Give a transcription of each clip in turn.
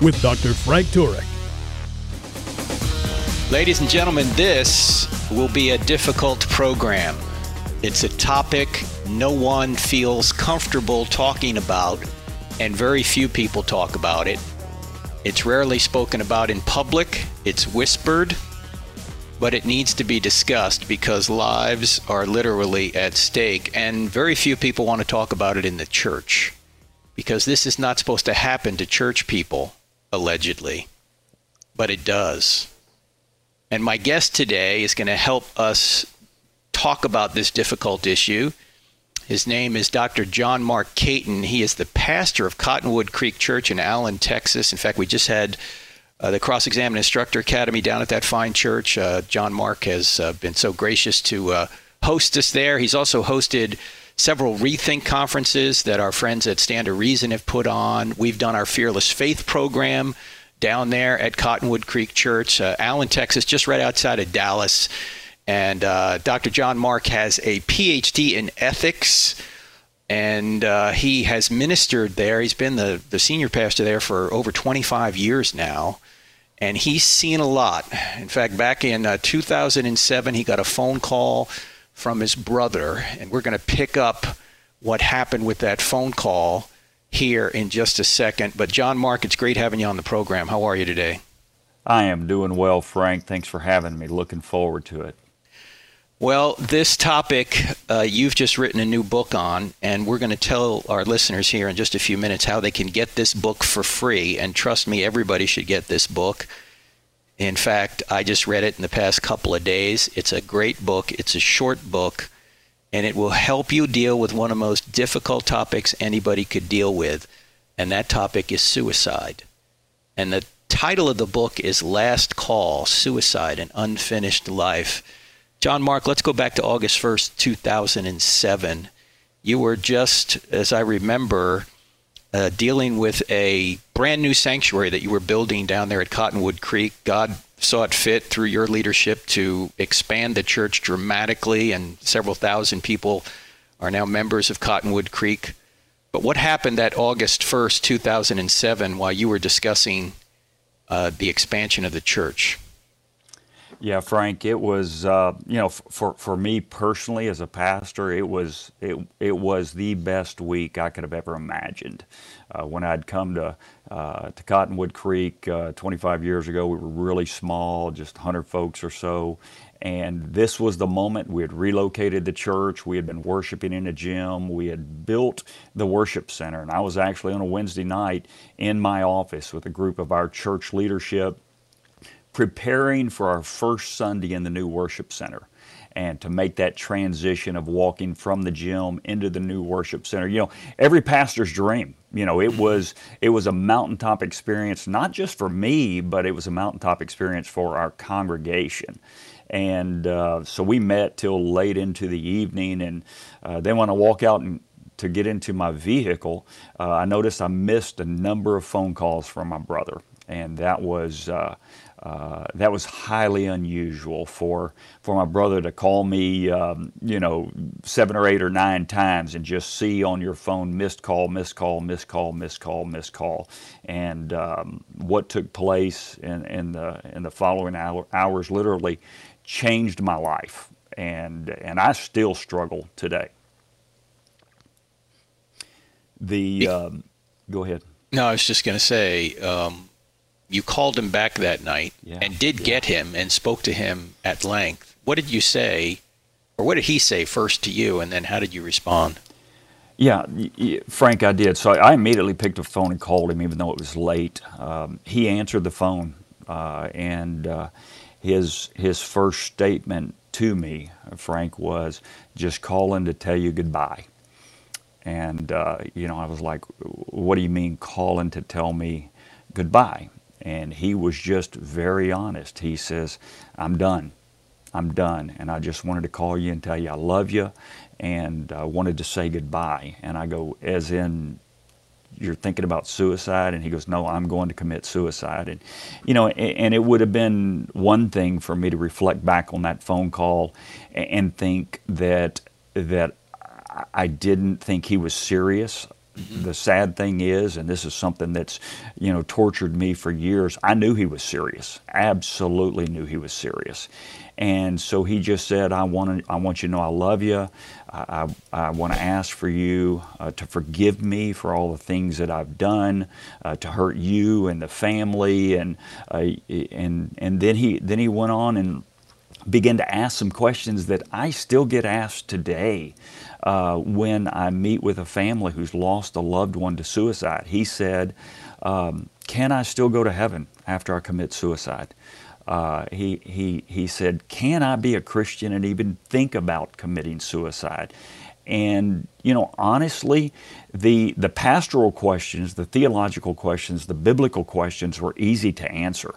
with Dr. Frank Turek. Ladies and gentlemen, this will be a difficult program. It's a topic no one feels comfortable talking about, and very few people talk about it. It's rarely spoken about in public, it's whispered, but it needs to be discussed because lives are literally at stake, and very few people want to talk about it in the church because this is not supposed to happen to church people, allegedly, but it does. And my guest today is going to help us talk about this difficult issue. His name is Dr. John Mark Caton. He is the pastor of Cottonwood Creek Church in Allen, Texas. In fact, we just had uh, the Cross Examine Instructor Academy down at that fine church. Uh, John Mark has uh, been so gracious to uh, host us there. He's also hosted several Rethink conferences that our friends at Stand Reason have put on. We've done our Fearless Faith program down there at Cottonwood Creek Church, uh, Allen, Texas, just right outside of Dallas. And uh, Dr. John Mark has a PhD in ethics, and uh, he has ministered there. He's been the, the senior pastor there for over 25 years now, and he's seen a lot. In fact, back in uh, 2007, he got a phone call from his brother, and we're going to pick up what happened with that phone call here in just a second. But John Mark, it's great having you on the program. How are you today? I am doing well, Frank. Thanks for having me. Looking forward to it. Well, this topic uh, you've just written a new book on, and we're going to tell our listeners here in just a few minutes how they can get this book for free. And trust me, everybody should get this book. In fact, I just read it in the past couple of days. It's a great book, it's a short book and it will help you deal with one of the most difficult topics anybody could deal with, and that topic is suicide. And the title of the book is Last Call Suicide and Unfinished Life. John Mark, let's go back to August 1st, 2007. You were just, as I remember, uh, dealing with a brand new sanctuary that you were building down there at Cottonwood Creek. God saw it fit through your leadership to expand the church dramatically, and several thousand people are now members of Cottonwood Creek. But what happened that August 1st, 2007, while you were discussing uh, the expansion of the church? Yeah, Frank, it was uh, you know for for me personally as a pastor, it was it it was the best week I could have ever imagined. Uh, when I'd come to uh, to Cottonwood Creek uh, 25 years ago, we were really small, just 100 folks or so, and this was the moment we had relocated the church. We had been worshiping in a gym. We had built the worship center, and I was actually on a Wednesday night in my office with a group of our church leadership preparing for our first Sunday in the new worship center and to make that transition of walking from the gym into the new worship center. You know, every pastor's dream. You know, it was it was a mountaintop experience, not just for me, but it was a mountaintop experience for our congregation. And uh, so we met till late into the evening, and uh, then when I walk out and to get into my vehicle, uh, I noticed I missed a number of phone calls from my brother, and that was uh, that was highly unusual for for my brother to call me, um, you know, seven or eight or nine times and just see on your phone missed call, missed call, missed call, missed call, missed call, and um, what took place in, in the in the following hour, hours literally changed my life, and and I still struggle today. The um, go ahead. No, I was just going to say. You called him back that night yeah, and did yeah. get him and spoke to him at length. What did you say, or what did he say first to you, and then how did you respond? Yeah, Frank, I did. So I immediately picked up the phone and called him, even though it was late. Um, he answered the phone, uh, and uh, his his first statement to me, Frank, was just calling to tell you goodbye. And uh, you know, I was like, "What do you mean calling to tell me goodbye?" And he was just very honest. He says, I'm done. I'm done. And I just wanted to call you and tell you I love you and uh, wanted to say goodbye. And I go, as in, you're thinking about suicide? And he goes, no, I'm going to commit suicide. And, you know, and it would have been one thing for me to reflect back on that phone call and think that, that I didn't think he was serious. Mm-hmm. The sad thing is, and this is something that's, you know, tortured me for years. I knew he was serious. Absolutely knew he was serious. And so he just said, I want, to, I want you to know I love you. I, I, I want to ask for you uh, to forgive me for all the things that I've done uh, to hurt you and the family. And, uh, and, and then, he, then he went on and began to ask some questions that I still get asked today. Uh, when I meet with a family who's lost a loved one to suicide, he said, um, Can I still go to heaven after I commit suicide? Uh, he, he, he said, Can I be a Christian and even think about committing suicide? And, you know, honestly, the, the pastoral questions, the theological questions, the biblical questions were easy to answer.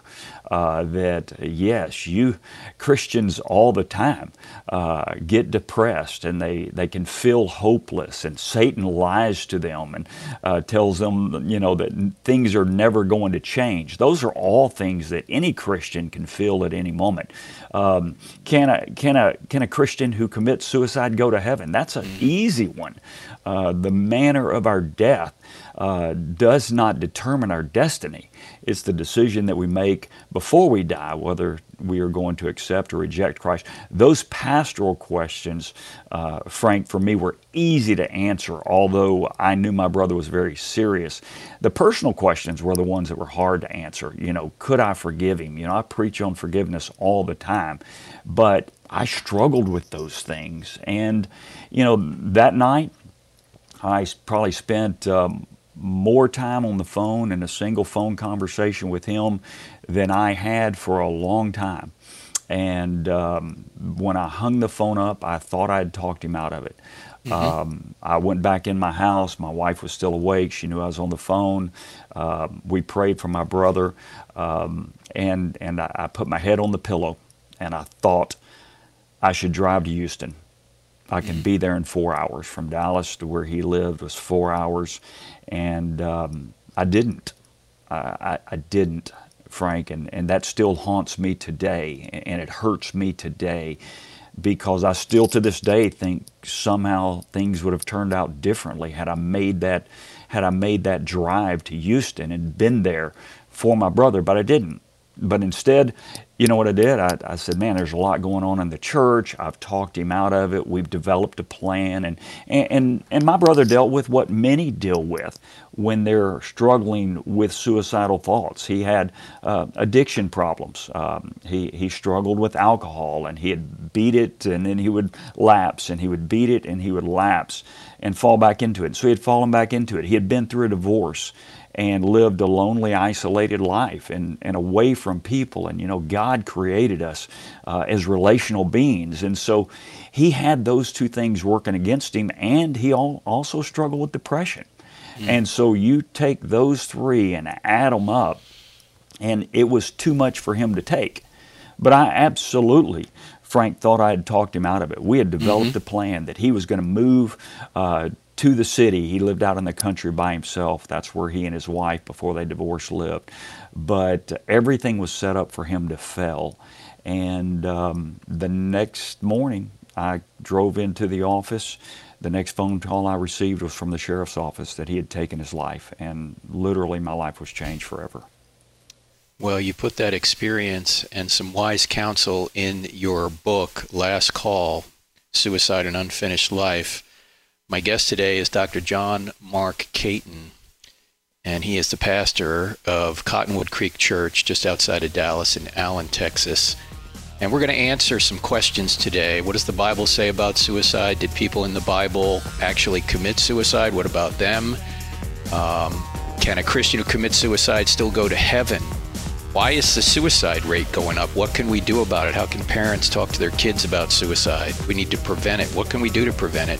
Uh, that, yes, you Christians all the time uh, get depressed and they, they can feel hopeless, and Satan lies to them and uh, tells them, you know, that things are never going to change. Those are all things that any Christian can feel at any moment. Um, can, a, can, a, can a Christian who commits suicide go to heaven? That's an easy one. Uh, the manner of our death uh, does not determine our destiny. It's the decision that we make before we die, whether we are going to accept or reject Christ. Those pastoral questions, uh, Frank, for me were easy to answer, although I knew my brother was very serious. The personal questions were the ones that were hard to answer. You know, could I forgive him? You know, I preach on forgiveness all the time, but I struggled with those things. And, you know, that night, I probably spent um, more time on the phone in a single phone conversation with him than I had for a long time. And um, when I hung the phone up, I thought I had talked him out of it. Mm-hmm. Um, I went back in my house. My wife was still awake. She knew I was on the phone. Uh, we prayed for my brother, um, and and I, I put my head on the pillow, and I thought I should drive to Houston I can be there in four hours. From Dallas to where he lived was four hours, and um, I didn't. I, I, didn't, Frank, and, and that still haunts me today, and it hurts me today because I still to this day think somehow things would have turned out differently had I made that had I made that drive to Houston and been there for my brother, but I didn't. But instead, you know what I did? I, I, said, man, there's a lot going on in the church. I've talked him out of it. We've developed a plan. And, and, and my brother dealt with what many deal with when they're struggling with suicidal thoughts. He had uh, addiction problems. Um, he, he struggled with alcohol and he had beat it and then he would lapse and he would beat it and he would lapse and fall back into it. So he had fallen back into it. He had been through a divorce and lived a lonely, isolated life and, and away from people. And, you know, God created us uh, as relational beings. And so he had those two things working against him, and he also struggled with depression. Mm. And so you take those three and add them up, and it was too much for him to take. But I absolutely Frank thought I had talked him out of it. We had developed mm-hmm. a plan that he was going to move uh, to the city. He lived out in the country by himself. That's where he and his wife, before they divorced, lived. But everything was set up for him to fail. And um, the next morning, I drove into the office. The next phone call I received was from the sheriff's office that he had taken his life. And literally, my life was changed forever. Well, you put that experience and some wise counsel in your book, Last Call Suicide and Unfinished Life. My guest today is Dr. John Mark Caton, and he is the pastor of Cottonwood Creek Church just outside of Dallas in Allen, Texas. And we're going to answer some questions today. What does the Bible say about suicide? Did people in the Bible actually commit suicide? What about them? Um, can a Christian who commits suicide still go to heaven? Why is the suicide rate going up? What can we do about it? How can parents talk to their kids about suicide? We need to prevent it. What can we do to prevent it?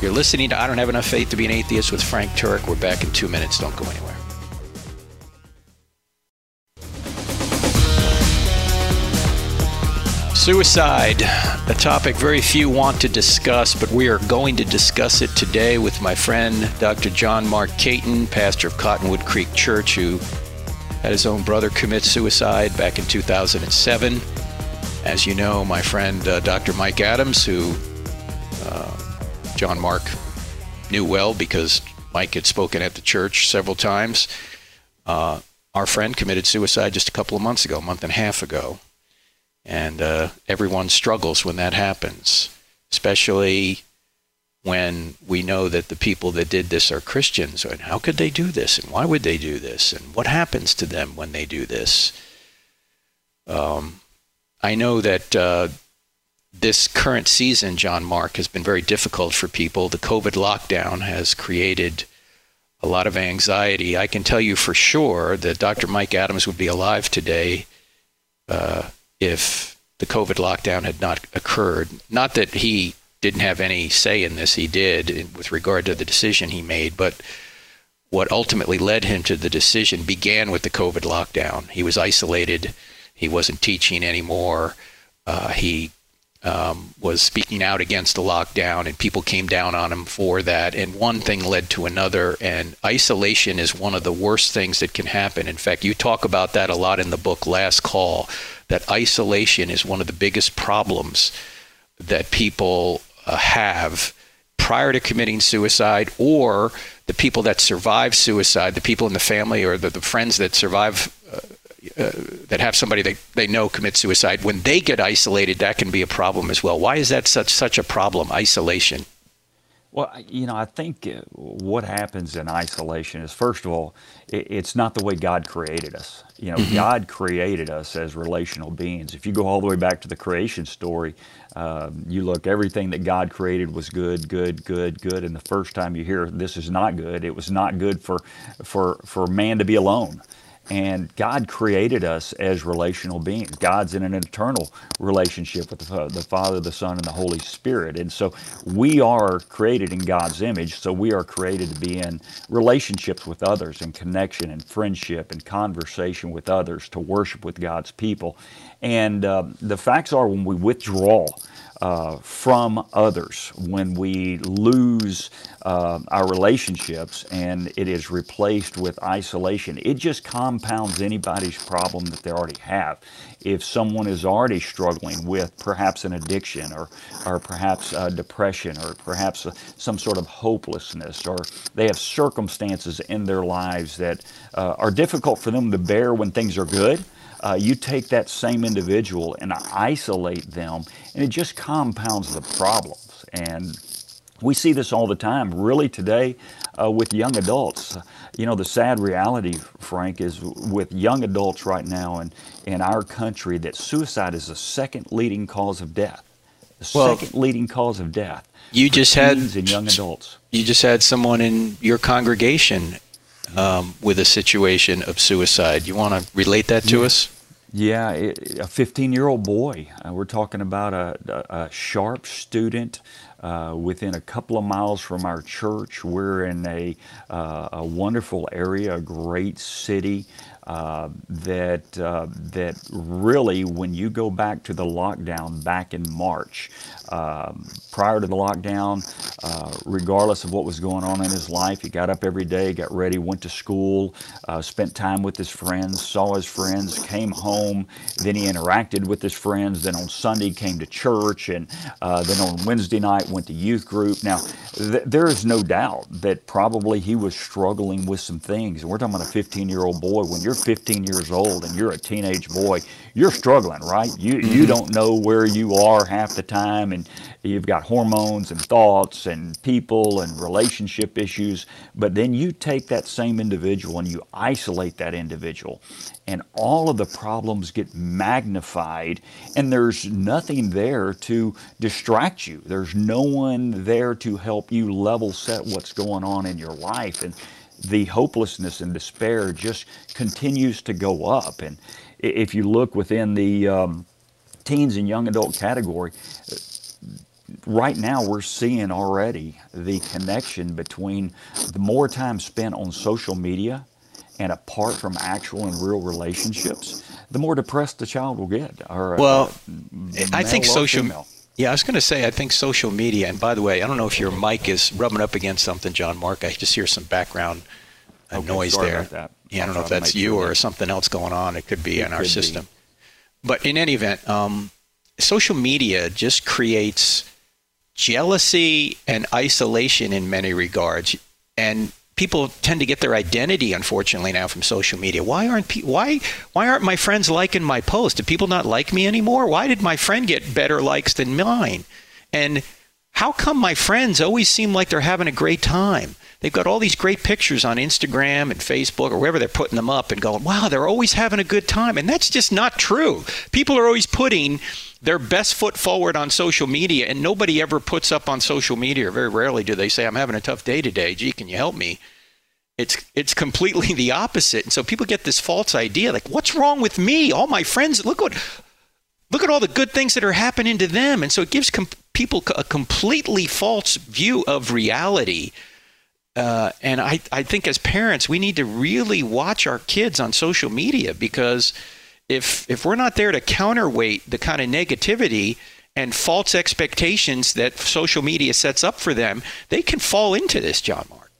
You're listening to I Don't Have Enough Faith to Be an Atheist with Frank Turek. We're back in two minutes. Don't go anywhere. Suicide, a topic very few want to discuss, but we are going to discuss it today with my friend, Dr. John Mark Caton, pastor of Cottonwood Creek Church, who had his own brother commit suicide back in 2007. As you know, my friend, uh, Dr. Mike Adams, who John Mark knew well because Mike had spoken at the church several times. Uh, our friend committed suicide just a couple of months ago, a month and a half ago. And uh, everyone struggles when that happens, especially when we know that the people that did this are Christians. And how could they do this? And why would they do this? And what happens to them when they do this? Um, I know that uh, this current season, John Mark, has been very difficult for people. The COVID lockdown has created a lot of anxiety. I can tell you for sure that Dr. Mike Adams would be alive today uh, if the COVID lockdown had not occurred. Not that he didn't have any say in this, he did in, with regard to the decision he made, but what ultimately led him to the decision began with the COVID lockdown. He was isolated, he wasn't teaching anymore, uh, he um, was speaking out against the lockdown, and people came down on him for that. And one thing led to another, and isolation is one of the worst things that can happen. In fact, you talk about that a lot in the book Last Call, that isolation is one of the biggest problems that people uh, have prior to committing suicide or the people that survive suicide, the people in the family or the, the friends that survive uh, that have somebody they, they know commit suicide, when they get isolated, that can be a problem as well. Why is that such such a problem? Isolation. Well, you know, I think uh, what happens in isolation is, first of all, it's not the way God created us. You know, mm-hmm. God created us as relational beings. If you go all the way back to the creation story, um, you look, everything that God created was good, good, good, good. And the first time you hear this is not good, it was not good for, for, for man to be alone. And God created us as relational beings. God's in an eternal relationship with the, the, Father, the Son, and the Holy Spirit. And so we are created in God's image, so we are created to be in relationships with others, and connection, and friendship, and conversation with others, to worship with God's people. And uh, the facts are when we withdraw, uh, from others when we lose uh, our relationships and it is replaced with isolation. It just compounds anybody's problem that they already have. If someone is already struggling with perhaps an addiction or, or perhaps uh, depression or perhaps some sort of hopelessness or they have circumstances in their lives that uh, are difficult for them to bear when things are good uh, you take that same individual and isolate them, and it just compounds the problems. And we see this all the time, really today uh, with young adults. You know, the sad reality, Frank, is with young adults right now in, in our country that suicide is the second leading cause of death. The well, second leading cause of death. You just had in young adults. You just had someone in your congregation um, with a situation of suicide. You want to relate that to yeah. us? Yeah, it, a 15 year old boy. Uh, we're talking about a, a, a sharp student uh, within a couple of miles from our church. We're in a, uh, a wonderful area, a great city. Uh, that uh, that really, when you go back to the lockdown back in March, um, prior to the lockdown, uh, regardless of what was going on in his life, he got up every day, got ready, went to school, uh, spent time with his friends, saw his friends, came home. Then he interacted with his friends. Then on Sunday came to church, and uh, then on Wednesday night went to youth group. Now, th- there is no doubt that probably he was struggling with some things. And we're talking about a 15-year-old boy. When you're 15 years old and you're a teenage boy, you're struggling, right? You you mm-hmm. don't know where you are half the time, and you've got hormones and thoughts and people and relationship issues. But then you take that same individual and you isolate that individual, and all of the problems get magnified, and there's nothing there to distract you. There's no one there to help you level set what's going on in your life, and the hopelessness and despair just continues to go up. And if you look within the um, teens and young adult category, right now we're seeing already the connection between the more time spent on social media and apart from actual and real relationships the more depressed the child will get. Or, well, uh, I think social. female. Yeah, I was going to say, I think social media, and by the way, I don't know if your mic is rubbing up against something, John Mark. I just hear some background uh, Okay, noise there. Yeah, I don't know if that's you or something else going on. It could be It in our could be. system. But in any event, um, social media just creates jealousy and isolation in many regards. And people tend to get their identity, unfortunately, now from social media. Why aren't pe- why why aren't my friends liking my post? Do people not like me anymore? Why did my friend get better likes than mine? And how come my friends always seem like they're having a great time? They've got all these great pictures on Instagram and Facebook or wherever they're putting them up and going, wow, they're always having a good time. And that's just not true. People are always putting their best foot forward on social media, and nobody ever puts up on social media, or very rarely do they say, I'm having a tough day today. Gee, can you help me? It's it's completely the opposite. And so people get this false idea like, what's wrong with me? All my friends, look what look at all the good things that are happening to them. And so it gives people a completely false view of reality. Uh, and I, I think as parents, we need to really watch our kids on social media because if if we're not there to counterweight the kind of negativity and false expectations that social media sets up for them, they can fall into this, John Mark.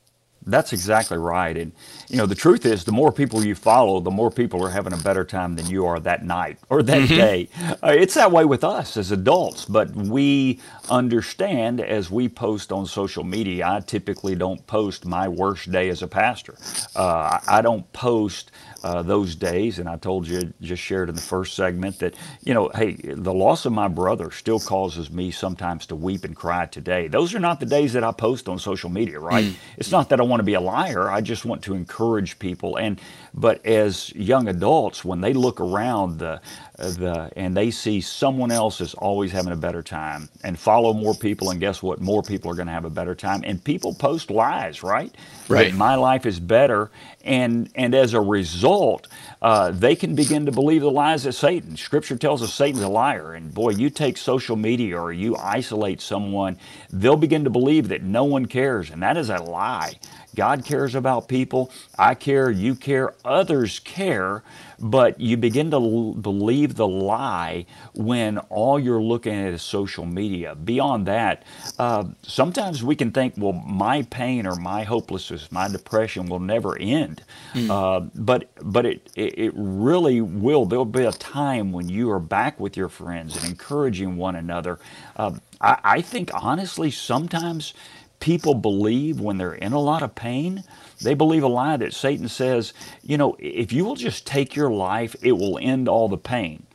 That's exactly right. And, you know, the truth is, the more people you follow, the more people are having a better time than you are that night or that day. Uh, it's that way with us as adults, but we understand as we post on social media. I typically don't post my worst day as a pastor. Uh, I don't post. Uh, those days, and I told you, just shared in the first segment that, you know, hey, the loss of my brother still causes me sometimes to weep and cry today. Those are not the days that I post on social media, right? It's not that I want to be a liar. I just want to encourage people. And but as young adults, when they look around the the and they see someone else is always having a better time and follow more people, and guess what? More people are going to have a better time. And people post lies, right? Right. That my life is better, and and as a result, uh, they can begin to believe the lies of Satan. Scripture tells us Satan's a liar, and boy, you take social media or you isolate someone, they'll begin to believe that no one cares, and that is a lie. God cares about people. I care. You care. Others care. But you begin to l- believe the lie when all you're looking at is social media. Beyond that, uh, sometimes we can think, well, my pain or my hopelessness, my depression will never end. Uh, but but it, it it really will. There'll be a time when you are back with your friends and encouraging one another. Uh, I, I think honestly, sometimes people believe when they're in a lot of pain, they believe a lie that Satan says, you know, if you will just take your life, it will end all the pain.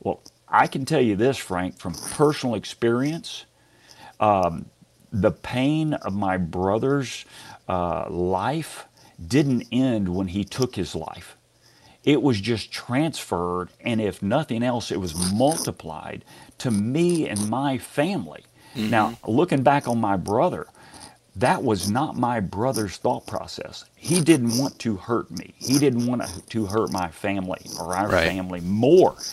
Well, I can tell you this, Frank, from personal experience, um, the pain of my brother's uh, life didn't end when he took his life. It was just transferred, and if nothing else, it was multiplied to me and my family. Now, looking back on my brother, that was not my brother's thought process. He didn't want to hurt me. He didn't want to hurt my family or our Right. family more.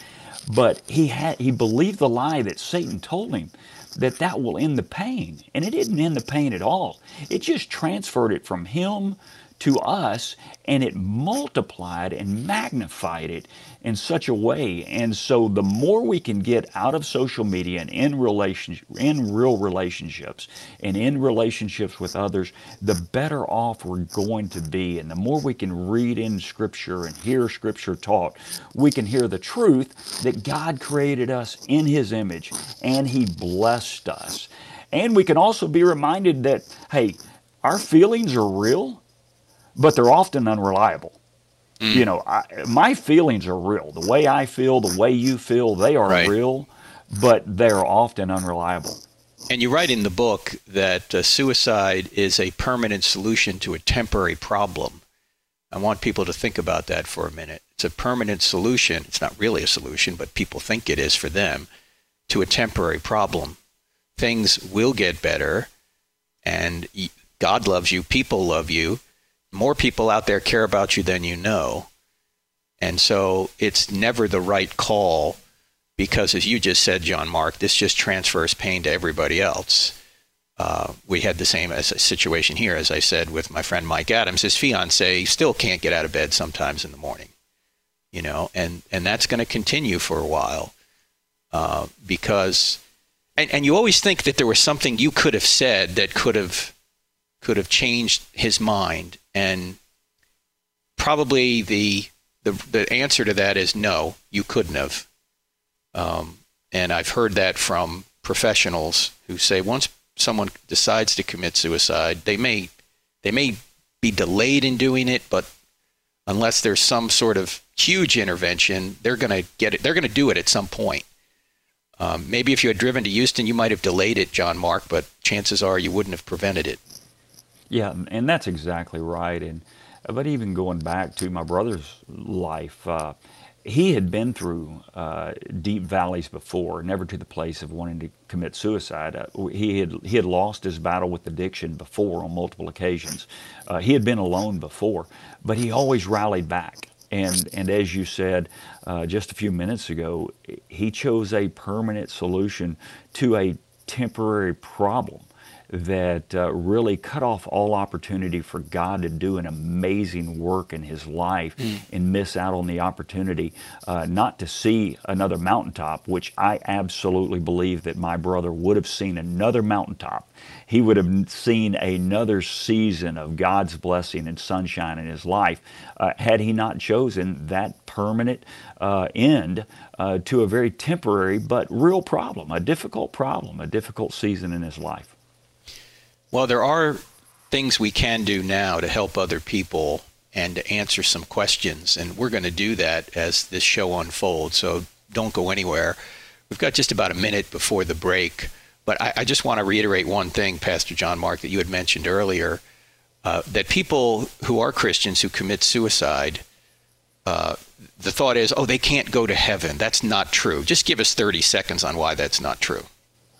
But he had he believed the lie that Satan told him that that will end the pain, and it didn't end the pain at all. It just transferred it from him to us, and it multiplied and magnified it in such a way. And so, the more we can get out of social media and in relation, in real relationships, and in relationships with others, the better off we're going to be. And the more we can read in Scripture and hear Scripture taught, we can hear the truth that God created us in His image and He blessed us. And we can also be reminded that, hey, our feelings are real but they're often unreliable. You know, I, my feelings are real. The way I feel, the way you feel, they are Right. real, but they're often unreliable. And you write in the book that uh, suicide is a permanent solution to a temporary problem. I want people to think about that for a minute. It's a permanent solution. It's not really a solution, but people think it is for them to a temporary problem. Things will get better, and God loves you, people love you. More people out there care about you than you know. And so it's never the right call because, as you just said, John Mark, this just transfers pain to everybody else. Uh, we had the same as a situation here, as I said, with my friend Mike Adams. His fiance still can't get out of bed sometimes in the morning. you know, and and that's going to continue for a while uh, because, and, and you always think that there was something you could have said that could have could have changed his mind, and probably the the the answer to that is no, you couldn't have. Um, and I've heard that from professionals who say once someone decides to commit suicide, they may they may be delayed in doing it, but unless there's some sort of huge intervention, they're going to get it. They're going to do it at some point. Um, maybe if you had driven to Houston, you might have delayed it, John Mark, but chances are you wouldn't have prevented it. Yeah, and that's exactly right. And but even going back to my brother's life, uh, he had been through uh, deep valleys before, never to the place of wanting to commit suicide. Uh, he had he had lost his battle with addiction before on multiple occasions. Uh, he had been alone before, but he always rallied back. And and as you said uh, just a few minutes ago, he chose a permanent solution to a temporary problem that uh, really cut off all opportunity for God to do an amazing work in his life mm. and miss out on the opportunity uh, not to see another mountaintop, which I absolutely believe that my brother would have seen another mountaintop. He would have seen another season of God's blessing and sunshine in his life uh, had he not chosen that permanent uh, end uh, to a very temporary but real problem, a difficult problem, a difficult season in his life. Well, there are things we can do now to help other people and to answer some questions. And we're going to do that as this show unfolds. So don't go anywhere. We've got just about a minute before the break. But I, I just want to reiterate one thing, Pastor John Mark, that you had mentioned earlier uh, that people who are Christians who commit suicide, uh, the thought is, oh, they can't go to heaven. That's not true. Just give us 30 seconds on why that's not true.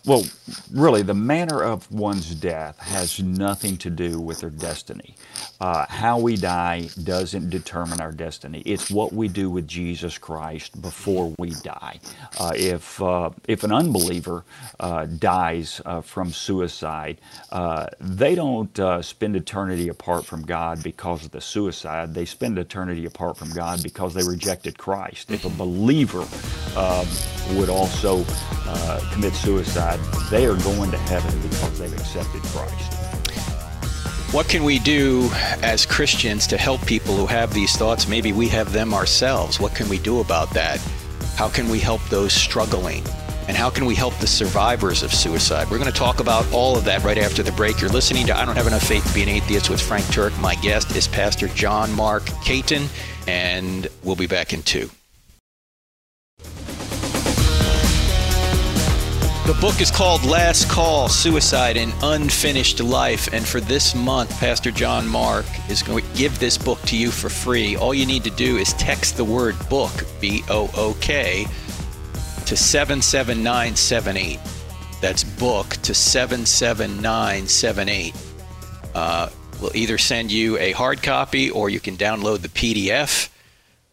Well, really, the manner of one's death has nothing to do with their destiny. Uh, how we die doesn't determine our destiny. It's what we do with Jesus Christ before we die. Uh, if uh, if an unbeliever uh, dies uh, from suicide, uh, they don't spend eternity apart from God because of the suicide. They spend eternity apart from God because they rejected Christ. If a believer um, would also commit suicide, they are going to heaven because they've accepted Christ. What can we do as Christians to help people who have these thoughts? Maybe we have them ourselves. What can we do about that? How can we help those struggling? And how can we help the survivors of suicide? We're going to talk about all of that right after the break. You're listening to I Don't Have Enough Faith to Be an Atheist with Frank Turek. My guest is Pastor John Mark Caton, and we'll be back in two. The book is called Last Call Suicide and Unfinished Life. And for this month, Pastor John Mark is going to give this book to you for free. All you need to do is text the word book, B O O K, to 77978. That's book to 77978. Uh, we'll either send you a hard copy or you can download the PDF.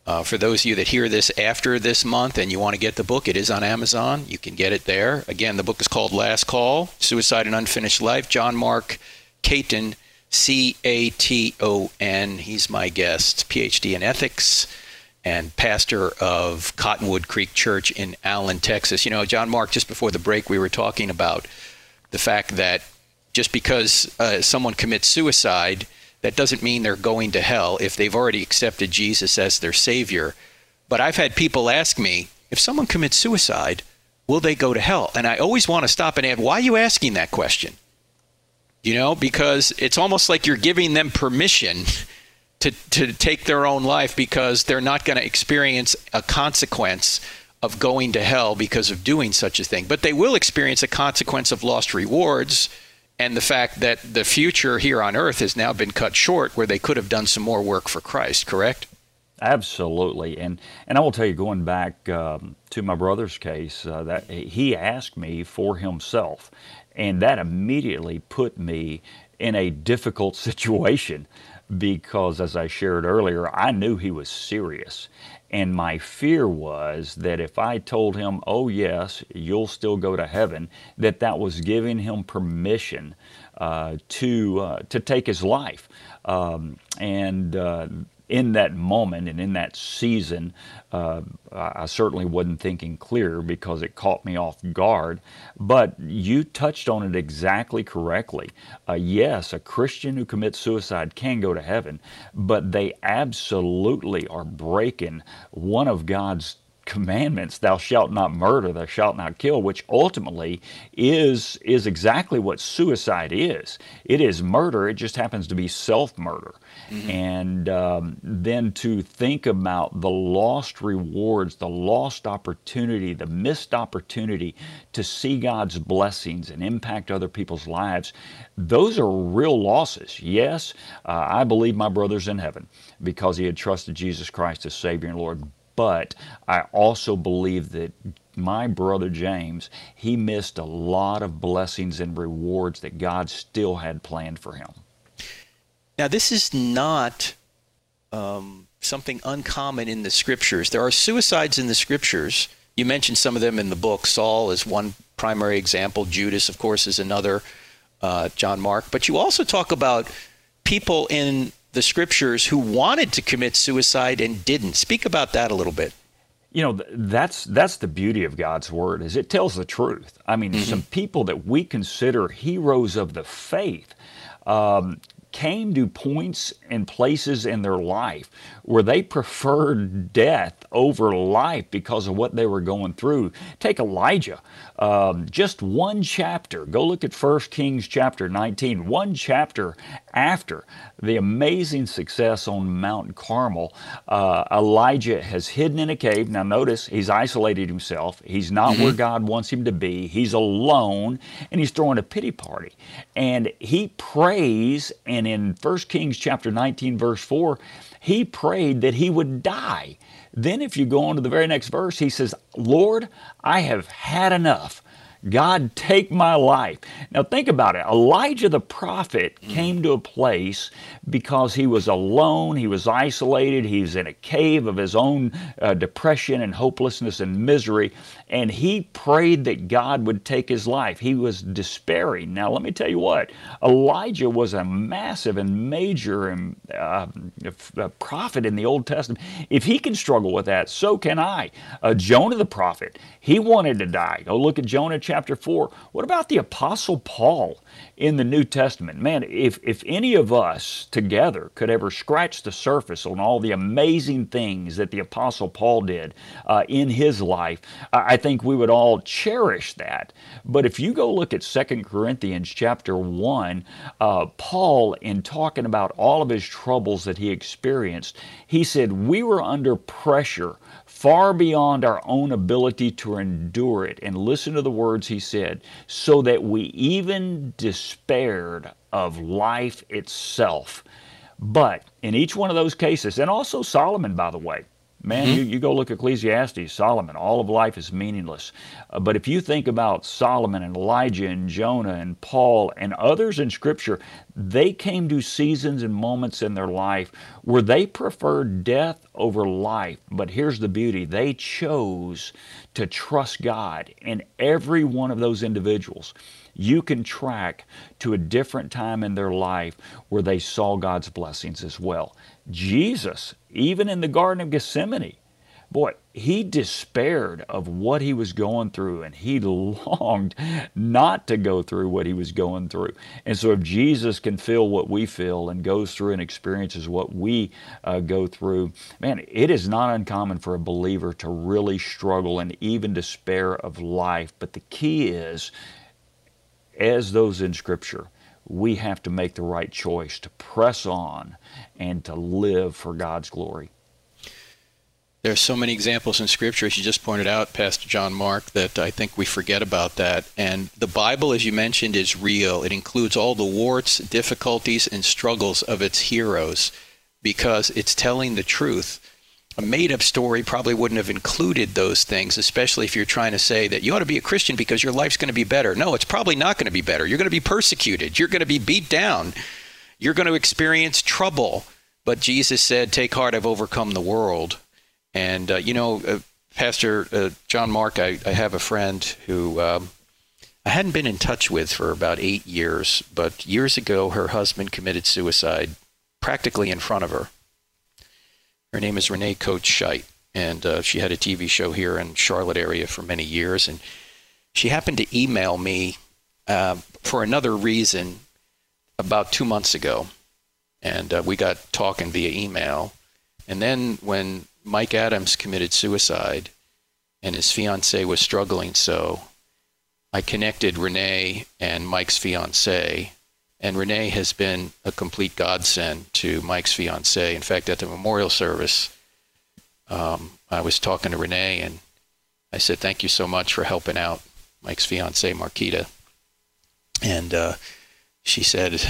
Uh, for those of you that hear this after this month and you want to get the book, it is on Amazon. You can get it there. Again, the book is called Last Call Suicide and Unfinished Life. John Mark Caton, C A T O N. He's my guest, PhD in ethics and pastor of Cottonwood Creek Church in Allen, Texas. You know, John Mark, just before the break, we were talking about the fact that just because uh, someone commits suicide, that doesn't mean they're going to hell if they've already accepted Jesus as their Savior. But I've had people ask me if someone commits suicide, will they go to hell? And I always want to stop and ask, why are you asking that question? You know, because it's almost like you're giving them permission to, to take their own life because they're not going to experience a consequence of going to hell because of doing such a thing. But they will experience a consequence of lost rewards and the fact that the future here on earth has now been cut short where they could have done some more work for Christ, correct? Absolutely, and and I will tell you, going back um, to my brother's case, uh, that he asked me for himself, and that immediately put me in a difficult situation because, as I shared earlier, I knew he was serious, and my fear was that if I told him, oh, yes, you'll still go to heaven, that that was giving him permission uh, to, uh, to take his life. Um, and uh, in that moment and in that season, uh, I certainly wasn't thinking clear because it caught me off guard. But you touched on it exactly correctly. Uh, yes, a Christian who commits suicide can go to heaven, but they absolutely are breaking one of God's commandments thou shalt not murder thou shalt not kill which ultimately is is exactly what suicide is it is murder it just happens to be self-murder mm-hmm. and um, then to think about the lost rewards the lost opportunity the missed opportunity to see god's blessings and impact other people's lives those are real losses yes uh, i believe my brother's in heaven because he had trusted jesus christ as savior and lord but I also believe that my brother James, he missed a lot of blessings and rewards that God still had planned for him. Now, this is not um, something uncommon in the scriptures. There are suicides in the scriptures. You mentioned some of them in the book. Saul is one primary example. Judas, of course, is another. Uh, John Mark. But you also talk about people in the scriptures who wanted to commit suicide and didn't. Speak about that a little bit. You know, that's that's the beauty of God's word is it tells the truth. I mean, mm-hmm. some people that we consider heroes of the faith um, came to points and places in their life where they preferred death over life because of what they were going through. Take Elijah, um, just one chapter. Go look at 1 Kings chapter 19. One chapter after the amazing success on Mount Carmel, uh, Elijah has hidden in a cave. Now, notice he's isolated himself. He's not mm-hmm. where God wants him to be. He's alone and he's throwing a pity party. And he prays, and in 1 Kings chapter 19, verse 4, he prayed that he would die. Then, if you go on to the very next verse, he says, Lord, I have had enough. God, take my life. Now, think about it. Elijah the prophet mm. came to a place because he was alone, he was isolated, he was in a cave of his own uh, depression and hopelessness and misery, and he prayed that God would take his life. He was despairing. Now, let me tell you what Elijah was a massive and major um, uh, prophet in the Old Testament. If he can struggle with that, so can I. Uh, Jonah the prophet, he wanted to die. Go look at Jonah chapter 4. What about the Apostle Paul in the New Testament? Man, if, if any of us together could ever scratch the surface on all the amazing things that the Apostle Paul did uh, in his life, I think we would all cherish that. But if you go look at 2 Corinthians chapter 1, uh, Paul, in talking about all of his troubles that he experienced, he said, We were under pressure far beyond our own ability to endure it. And listen to the words he said, so that we even despaired of life itself. But in each one of those cases, and also Solomon, by the way, Man, mm-hmm. you, you go look Ecclesiastes, Solomon, all of life is meaningless. Uh, but if you think about Solomon and Elijah and Jonah and Paul and others in Scripture, they came to seasons and moments in their life where they preferred death over life. But here's the beauty they chose to trust God in every one of those individuals you can track to a different time in their life where they saw God's blessings as well. Jesus, even in the Garden of Gethsemane, boy, he despaired of what he was going through and he longed not to go through what he was going through. And so, if Jesus can feel what we feel and goes through and experiences what we uh, go through, man, it is not uncommon for a believer to really struggle and even despair of life. But the key is, as those in Scripture, we have to make the right choice to press on and to live for God's glory. There are so many examples in Scripture, as you just pointed out, Pastor John Mark, that I think we forget about that. And the Bible, as you mentioned, is real. It includes all the warts, difficulties, and struggles of its heroes because it's telling the truth a made up story probably wouldn't have included those things, especially if you're trying to say that you ought to be a Christian because your life's going to be better. No, it's probably not going to be better. You're going to be persecuted. You're going to be beat down. You're going to experience trouble. But Jesus said, Take heart, I've overcome the world. And, uh, you know, uh, Pastor uh, John Mark, I, I, have a friend who um, I hadn't been in touch with for about eight years, but years ago, her husband committed suicide practically in front of her Her name is Renee Coach Scheit, and uh, she had a TV show here in Charlotte area for many years. And she happened to email me uh, for another reason about two months ago, and uh, we got talking via email. And then when Mike Adams committed suicide, and his fiancee was struggling so, I connected Renee and Mike's fiancee and Renee has been a complete godsend to Mike's fiance. In fact, at the memorial service, um, I was talking to Renee and I said, Thank you so much for helping out Mike's fiance, Marquita. And uh, she said,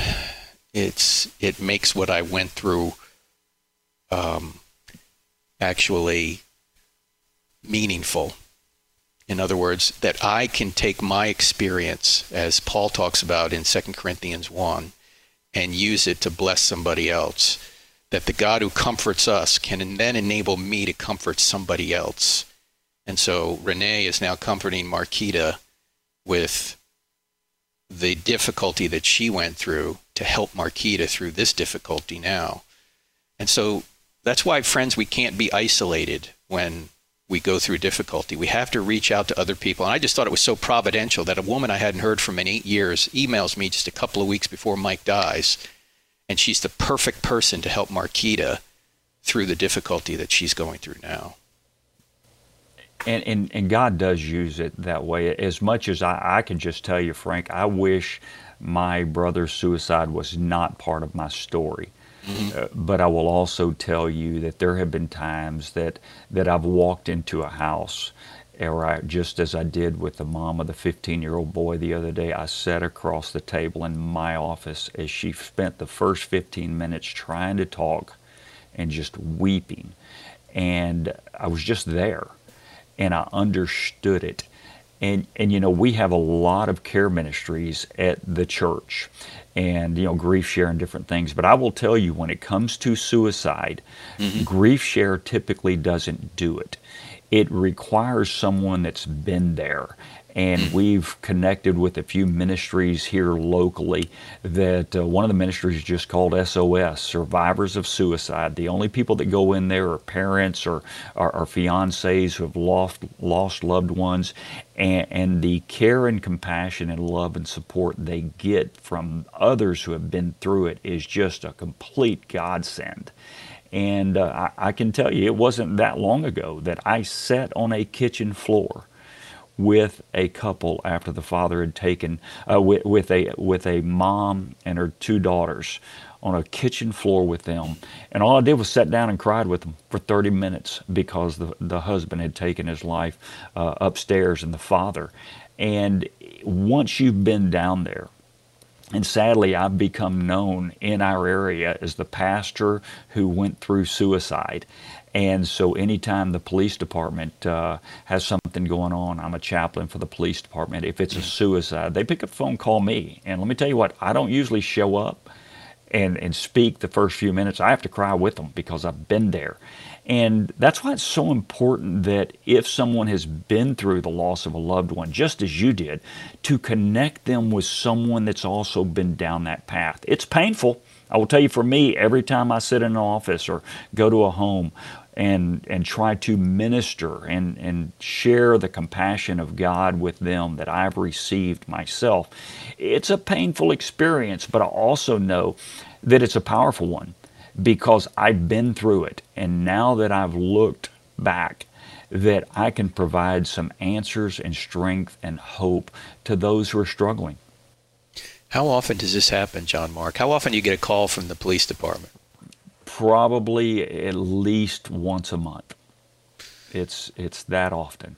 it's, It makes what I went through um, actually meaningful. In other words, that I can take my experience, as Paul talks about in 2 Corinthians 1, and use it to bless somebody else. That the God who comforts us can then enable me to comfort somebody else. And so Renee is now comforting Marquita with the difficulty that she went through to help Marquita through this difficulty now. And so that's why, friends, we can't be isolated when we go through difficulty. We have to reach out to other people. And I just thought it was so providential that a woman I hadn't heard from in eight years emails me just a couple of weeks before Mike dies. And she's the perfect person to help Marquita through the difficulty that she's going through now. And, and, and God does use it that way. As much as I, I can just tell you, Frank, I wish my brother's suicide was not part of my story. Mm-hmm. Uh, but I will also tell you that there have been times that, that I've walked into a house, or I, just as I did with the mom of the 15 year old boy the other day, I sat across the table in my office as she spent the first 15 minutes trying to talk and just weeping. And I was just there and I understood it. And, and you know, we have a lot of care ministries at the church and you know grief share and different things but i will tell you when it comes to suicide mm-hmm. grief share typically doesn't do it it requires someone that's been there and we've connected with a few ministries here locally that uh, one of the ministries is just called SOS, Survivors of Suicide. The only people that go in there are parents or, or, or fiancés who have lost, lost loved ones, and, and the care and compassion and love and support they get from others who have been through it is just a complete godsend. And uh, I, I, can tell you, it wasn't that long ago that I sat on a kitchen floor with a couple after the father had taken uh, with, with a with a mom and her two daughters on a kitchen floor with them and all I did was sit down and cried with them for 30 minutes because the the husband had taken his life uh, upstairs and the father and once you've been down there and sadly, I've become known in our area as the pastor who went through suicide. And so, anytime the police department uh, has something going on, I'm a chaplain for the police department. If it's a suicide, they pick up the phone, call me. And let me tell you what, I don't usually show up and, and speak the first few minutes. I have to cry with them because I've been there. And that's why it's so important that if someone has been through the loss of a loved one, just as you did, to connect them with someone that's also been down that path. It's painful. I will tell you for me, every time I sit in an office or go to a home, and and try to minister and and share the compassion of God with them that I've received myself. It's a painful experience, but I also know that it's a powerful one because I've been through it and now that I've looked back that I can provide some answers and strength and hope to those who are struggling. How often does this happen, John Mark? How often do you get a call from the police department? Probably at least once a month. It's it's that often.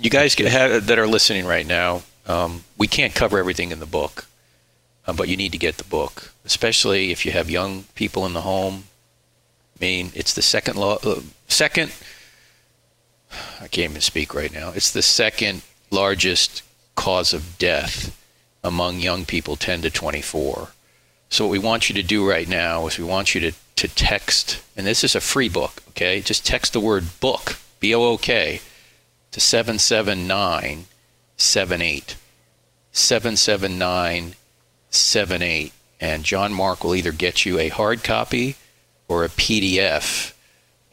You guys have, that are listening right now, um, we can't cover everything in the book, uh, but you need to get the book, especially if you have young people in the home. I mean, it's the second law, uh, second. I can't even speak right now. It's the second largest cause of death among young people 10 to 24. So what we want you to do right now is we want you to, to text, and this is a free book, okay? Just text the word book, B O O K, to 77978. 77978. And John Mark will either get you a hard copy or a PDF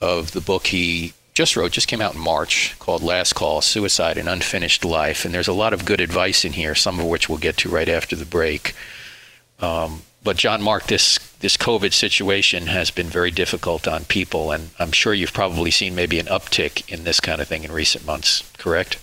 of the book he just wrote, just came out in March, called Last Call Suicide and Unfinished Life. And there's a lot of good advice in here, some of which we'll get to right after the break. Um, but John Mark, this this COVID situation has been very difficult on people, and I'm sure you've probably seen maybe an uptick in this kind of thing in recent months. Correct?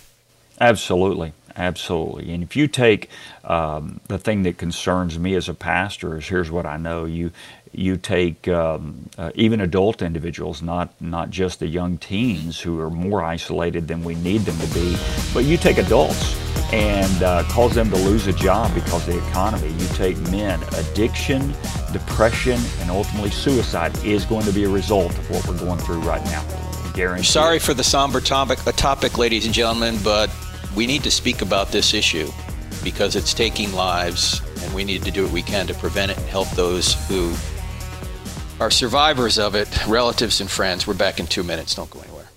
Absolutely, absolutely. And if you take um, the thing that concerns me as a pastor is here's what I know you you take um, uh, even adult individuals, not not just the young teens who are more isolated than we need them to be, but you take adults and uh, cause them to lose a job because of the economy. You take men, addiction, depression, and ultimately suicide is going to be a result of what we're going through right now. Guaranteed. Sorry for the somber topic, topic, ladies and gentlemen, but we need to speak about this issue because it's taking lives, and we need to do what we can to prevent it and help those who are survivors of it, relatives and friends. We're back in two minutes. Don't go anywhere.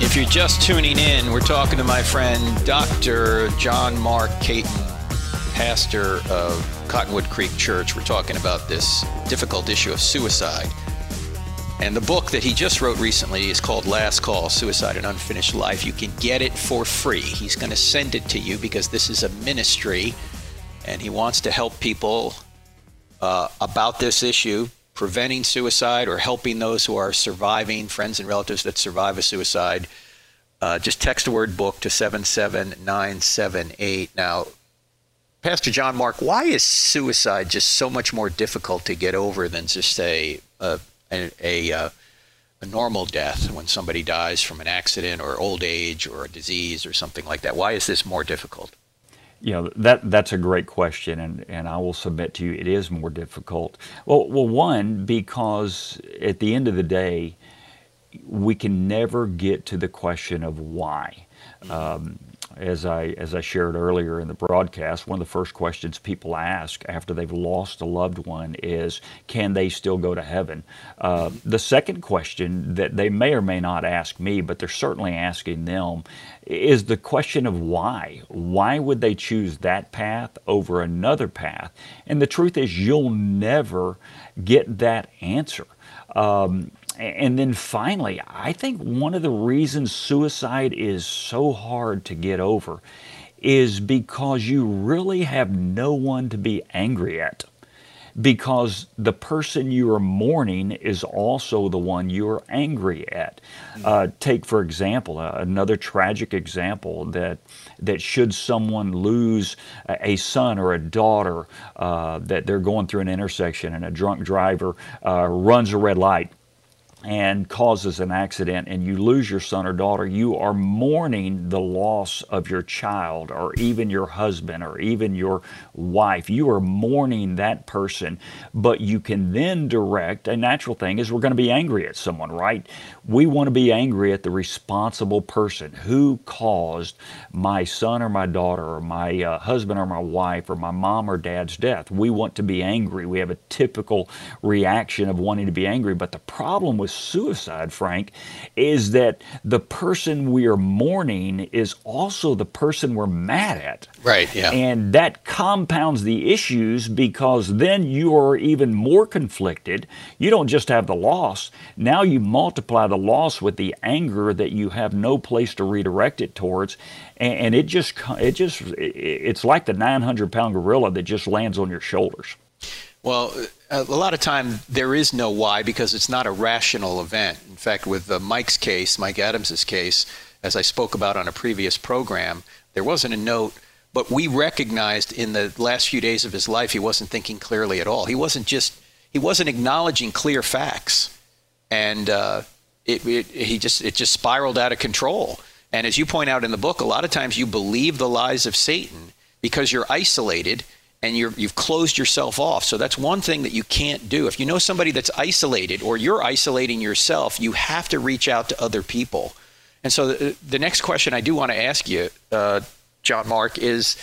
If you're just tuning in, we're talking to my friend Dr. John Mark Caton, pastor of Cottonwood Creek Church. We're talking about this difficult issue of suicide. And the book that he just wrote recently is called Last Call Suicide and Unfinished Life. You can get it for free. He's going to send it to you because this is a ministry and he wants to help people uh, about this issue, preventing suicide or helping those who are surviving, friends and relatives that survive a suicide. Uh, just text the word book to 77978. Now, Pastor John Mark, why is suicide just so much more difficult to get over than just say a, a, a, uh, a normal death when somebody dies from an accident or old age or a disease or something like that? Why is this more difficult? You know that that's a great question, and, and I will submit to you it is more difficult. Well, well, one because at the end of the day, we can never get to the question of why. Um, as I as I shared earlier in the broadcast, one of the first questions people ask after they've lost a loved one is, "Can they still go to heaven?" Uh, the second question that they may or may not ask me, but they're certainly asking them, is the question of why. Why would they choose that path over another path? And the truth is, you'll never get that answer. Um, and then finally, I think one of the reasons suicide is so hard to get over is because you really have no one to be angry at. Because the person you are mourning is also the one you are angry at. Mm-hmm. Uh, take, for example, uh, another tragic example that that should someone lose a, son or a daughter, uh, that they're going through an intersection and a drunk driver uh, runs a red light and causes an accident and you lose your son or daughter, you are mourning the loss of your child or even your husband or even your wife. You are mourning that person, but you can then direct a natural thing is we're going to be angry at someone, right? We want to be angry at the responsible person who caused my son or my daughter or my uh, husband or my wife or my mom or dad's death. We want to be angry. We have a typical reaction of wanting to be angry, but the problem with suicide, Frank, is that the person we are mourning is also the person we're mad at. Right, yeah. And that compounds the issues because then you are even more conflicted. You don't just have the loss, now you multiply the loss with the anger that you have no place to redirect it towards. And, it just, it just, it's like the 900 pound gorilla that just lands on your shoulders. Well, a lot of time there is no why because it's not a rational event. In fact, with uh, Mike's case, Mike Adams's case, as I spoke about on a previous program, there wasn't a note, but we recognized in the last few days of his life he wasn't thinking clearly at all. He wasn't just he wasn't acknowledging clear facts, and uh, it, it he just it just spiraled out of control. And as you point out in the book, a lot of times you believe the lies of Satan because you're isolated and you have closed yourself off. So that's one thing that you can't do. If you know somebody that's isolated or you're isolating yourself, you have to reach out to other people. And so the, the next question I do want to ask you, uh, John Mark, is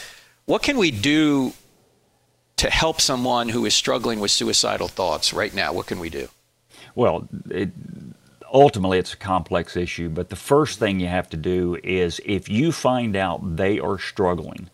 what can we do to help someone who is struggling with suicidal thoughts right now? What can we do? Well, it, ultimately it's a complex issue, but the first thing you have to do is if you find out they are struggling,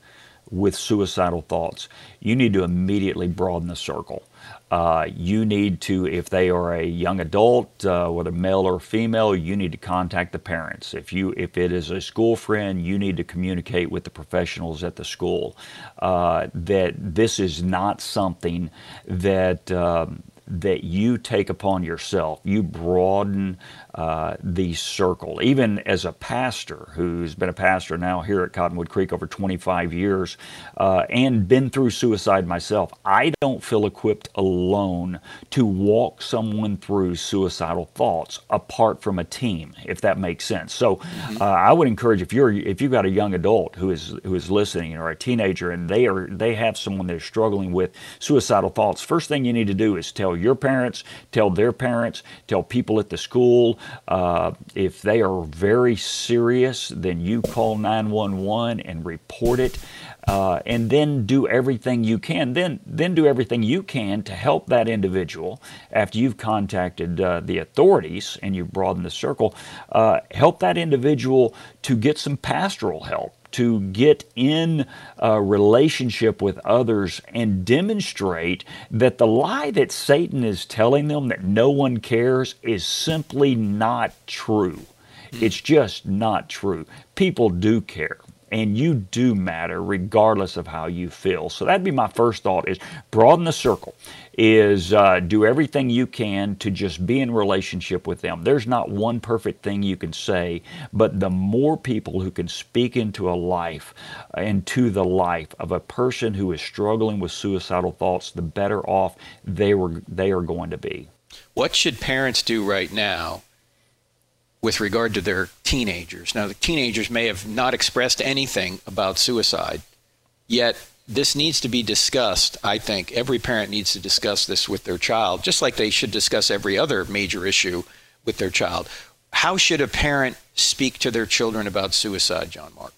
with suicidal thoughts, you need to immediately broaden the circle. Uh, you need to, if they are a young adult, uh, whether male or female, you need to contact the parents. If you, if it is a school friend, you need to communicate with the professionals at the school. Uh, that this is not something that um, that you take upon yourself. You broaden uh, the circle. Even as a pastor who's been a pastor now here at Cottonwood Creek over 25 years uh, and been through suicide myself, I don't feel equipped alone to walk someone through suicidal thoughts apart from a team, if that makes sense. So mm-hmm. uh, I would encourage if you're if you've got a young adult who is who is listening or a teenager and they are they have someone is struggling with suicidal thoughts, first thing you need to do is tell your parents, tell their parents, tell people at the school. Uh, if they are very serious, then you call 911 and report it. Uh, and then do everything you can. Then, then do everything you can to help that individual after you've contacted uh, the authorities and you've broadened the circle. Uh, help that individual to get some pastoral help to get in a relationship with others and demonstrate that the lie that Satan is telling them that no one cares is simply not true. Hmm. It's just not true. People do care and you do matter regardless of how you feel. So that'd be my first thought is broaden the circle is uh, do everything you can to just be in relationship with them. There's not one perfect thing you can say, but the more people who can speak into a life, into the life of a person who is struggling with suicidal thoughts, the better off they were they are going to be. What should parents do right now with regard to their teenagers? Now, the teenagers may have not expressed anything about suicide, yet this needs to be discussed. I think every parent needs to discuss this with their child, just like they should discuss every other major issue with their child. How should a parent speak to their children about suicide, John Mark?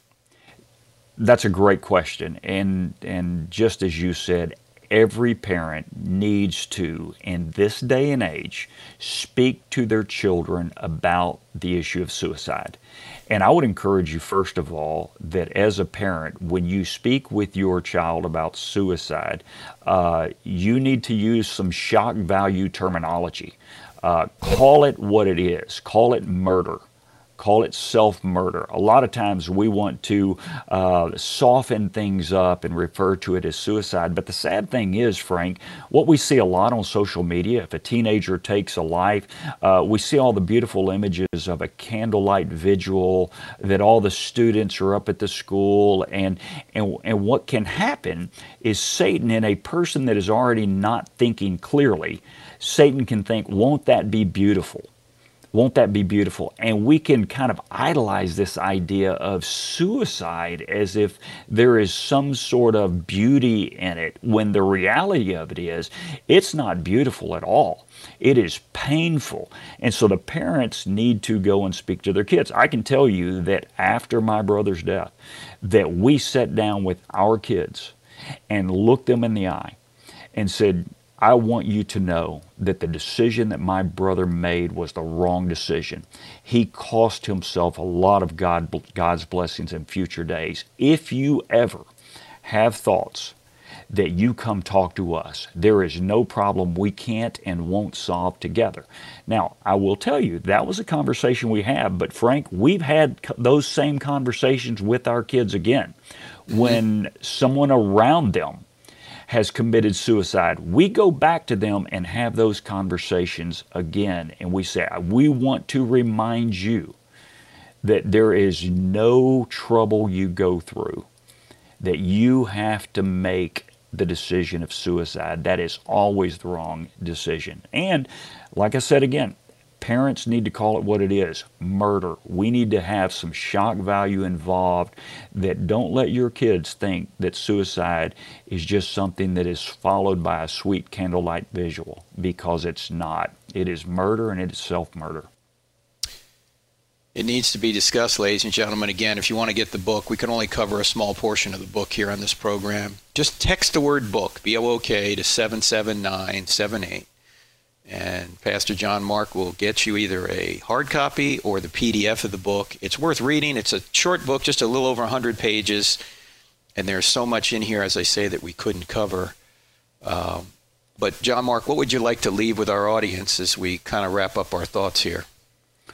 That's a great question. And, and just as you said, every parent needs to, in this day and age, speak to their children about the issue of suicide. And I would encourage you, first of all, that as a parent, when you speak with your child about suicide, uh, you need to use some shock value terminology. Uh, call it what it is, call it murder call it self murder. A lot of times we want to uh, soften things up and refer to it as suicide. But the sad thing is, Frank, what we see a lot on social media, if a teenager takes a life, uh, we see all the beautiful images of a candlelight vigil, that all the students are up at the school. And, and, and what can happen is Satan, in a person that is already not thinking clearly, Satan can think, won't that be beautiful? Won't that be beautiful? And we can kind of idolize this idea of suicide as if there is some sort of beauty in it, when the reality of it is, it's not beautiful at all. It is painful. And so the parents need to go and speak to their kids. I can tell you that after my brother's death, that we sat down with our kids and looked them in the eye and said, I want you to know that the decision that my brother made was the wrong decision. He cost himself a lot of God, God's blessings in future days. If you ever have thoughts that you come talk to us, there is no problem we can't and won't solve together. Now, I will tell you, that was a conversation we had, but Frank, we've had those same conversations with our kids again. When someone around them has committed suicide, we go back to them and have those conversations again. And we say, we want to remind you that there is no trouble you go through, that you have to make the decision of suicide. That is always the wrong decision. And like I said again, Parents need to call it what it is murder. We need to have some shock value involved that don't let your kids think that suicide is just something that is followed by a sweet candlelight visual because it's not. It is murder and it is self murder. It needs to be discussed, ladies and gentlemen. Again, if you want to get the book, we can only cover a small portion of the book here on this program. Just text the word book, B O O K, to 77978 and Pastor John Mark will get you either a hard copy or the PDF of the book. It's worth reading. It's a short book, just a little over 100 pages, And there's so much in here, as I say, that we couldn't cover. Um, but, John Mark, what would you like to leave with our audience as we kind of wrap up our thoughts here?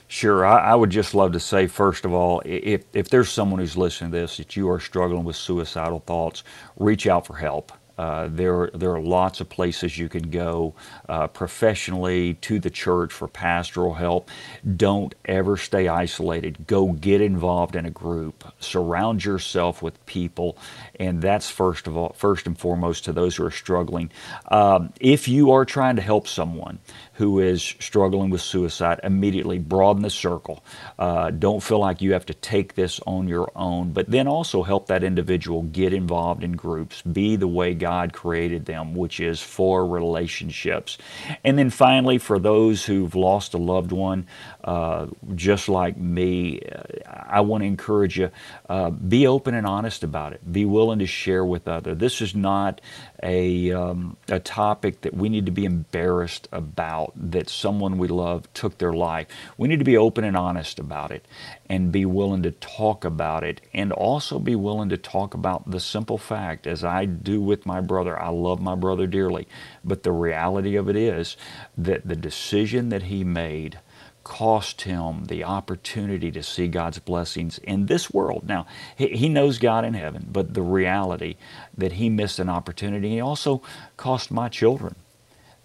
Sure. I, I, would just love to say, first of all, if, if there's someone who's listening to this that you are struggling with suicidal thoughts, reach out for help. Uh, there, there are lots of places you can go uh, professionally to the church for pastoral help. Don't ever stay isolated. Go get involved in a group. Surround yourself with people, and that's first of all, first and foremost to those who are struggling. Um, if you are trying to help someone, who is struggling with suicide, immediately broaden the circle. Uh, don't feel like you have to take this on your own, but then also help that individual get involved in groups, be the way God created them, which is for relationships. And then finally, for those who've lost a loved one, uh, just like me, I want to encourage you uh, be open and honest about it. Be willing to share with others. This is not a, um, a topic that we need to be embarrassed about that someone we love took their life. We need to be open and honest about it and be willing to talk about it and also be willing to talk about the simple fact, as I do with my brother. I love my brother dearly, but the reality of it is that the decision that he made cost him the opportunity to see God's blessings in this world. Now, he, knows God in heaven, but the reality that he missed an opportunity, he also cost my children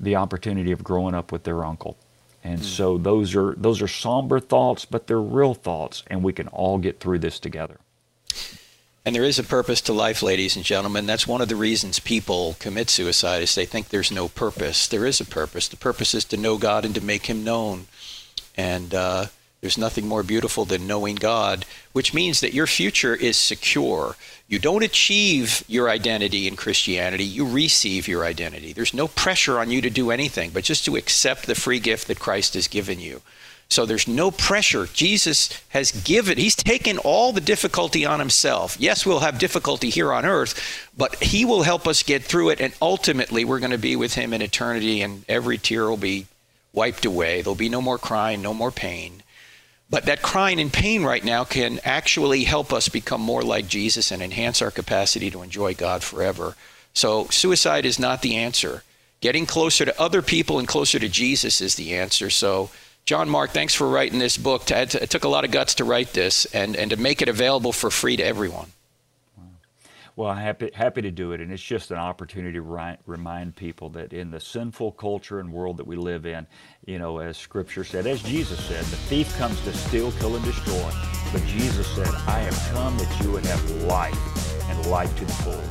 the opportunity of growing up with their uncle. And mm. so those are those are somber thoughts, but they're real thoughts, and we can all get through this together. And there is a purpose to life, ladies and gentlemen. That's one of the reasons people commit suicide is they think there's no purpose. There is a purpose. The purpose is to know God and to make him known. And uh, there's nothing more beautiful than knowing God, which means that your future is secure. You don't achieve your identity in Christianity, you receive your identity. There's no pressure on you to do anything, but just to accept the free gift that Christ has given you. So there's no pressure. Jesus has given, he's taken all the difficulty on himself. Yes, we'll have difficulty here on earth, but he will help us get through it. And ultimately, we're going to be with him in eternity, and every tear will be wiped away. There'll be no more crying, no more pain. But that crying and pain right now can actually help us become more like Jesus and enhance our capacity to enjoy God forever. So, suicide is not the answer. Getting closer to other people and closer to Jesus is the answer. So, John Mark, thanks for writing this book. It took a lot of guts to write this and, and to make it available for free to everyone. Well, I'm happy, happy to do it. And it's just an opportunity to remind people that in the sinful culture and world that we live in, you know, as Scripture said, as Jesus said, the thief comes to steal, kill, and destroy. But Jesus said, I have come that you would have life and life to the full.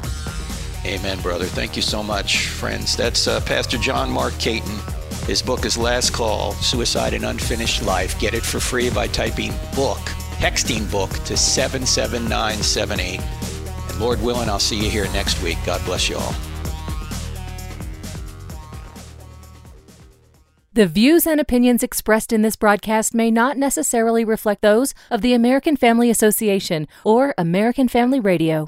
Amen, brother. Thank you so much, friends. That's uh, Pastor John Mark Caton. His book is Last Call Suicide and Unfinished Life. Get it for free by typing book, texting book to 77978. Lord willing, I'll see you here next week. God bless you all. The views and opinions expressed in this broadcast may not necessarily reflect those of the American Family Association or American Family Radio.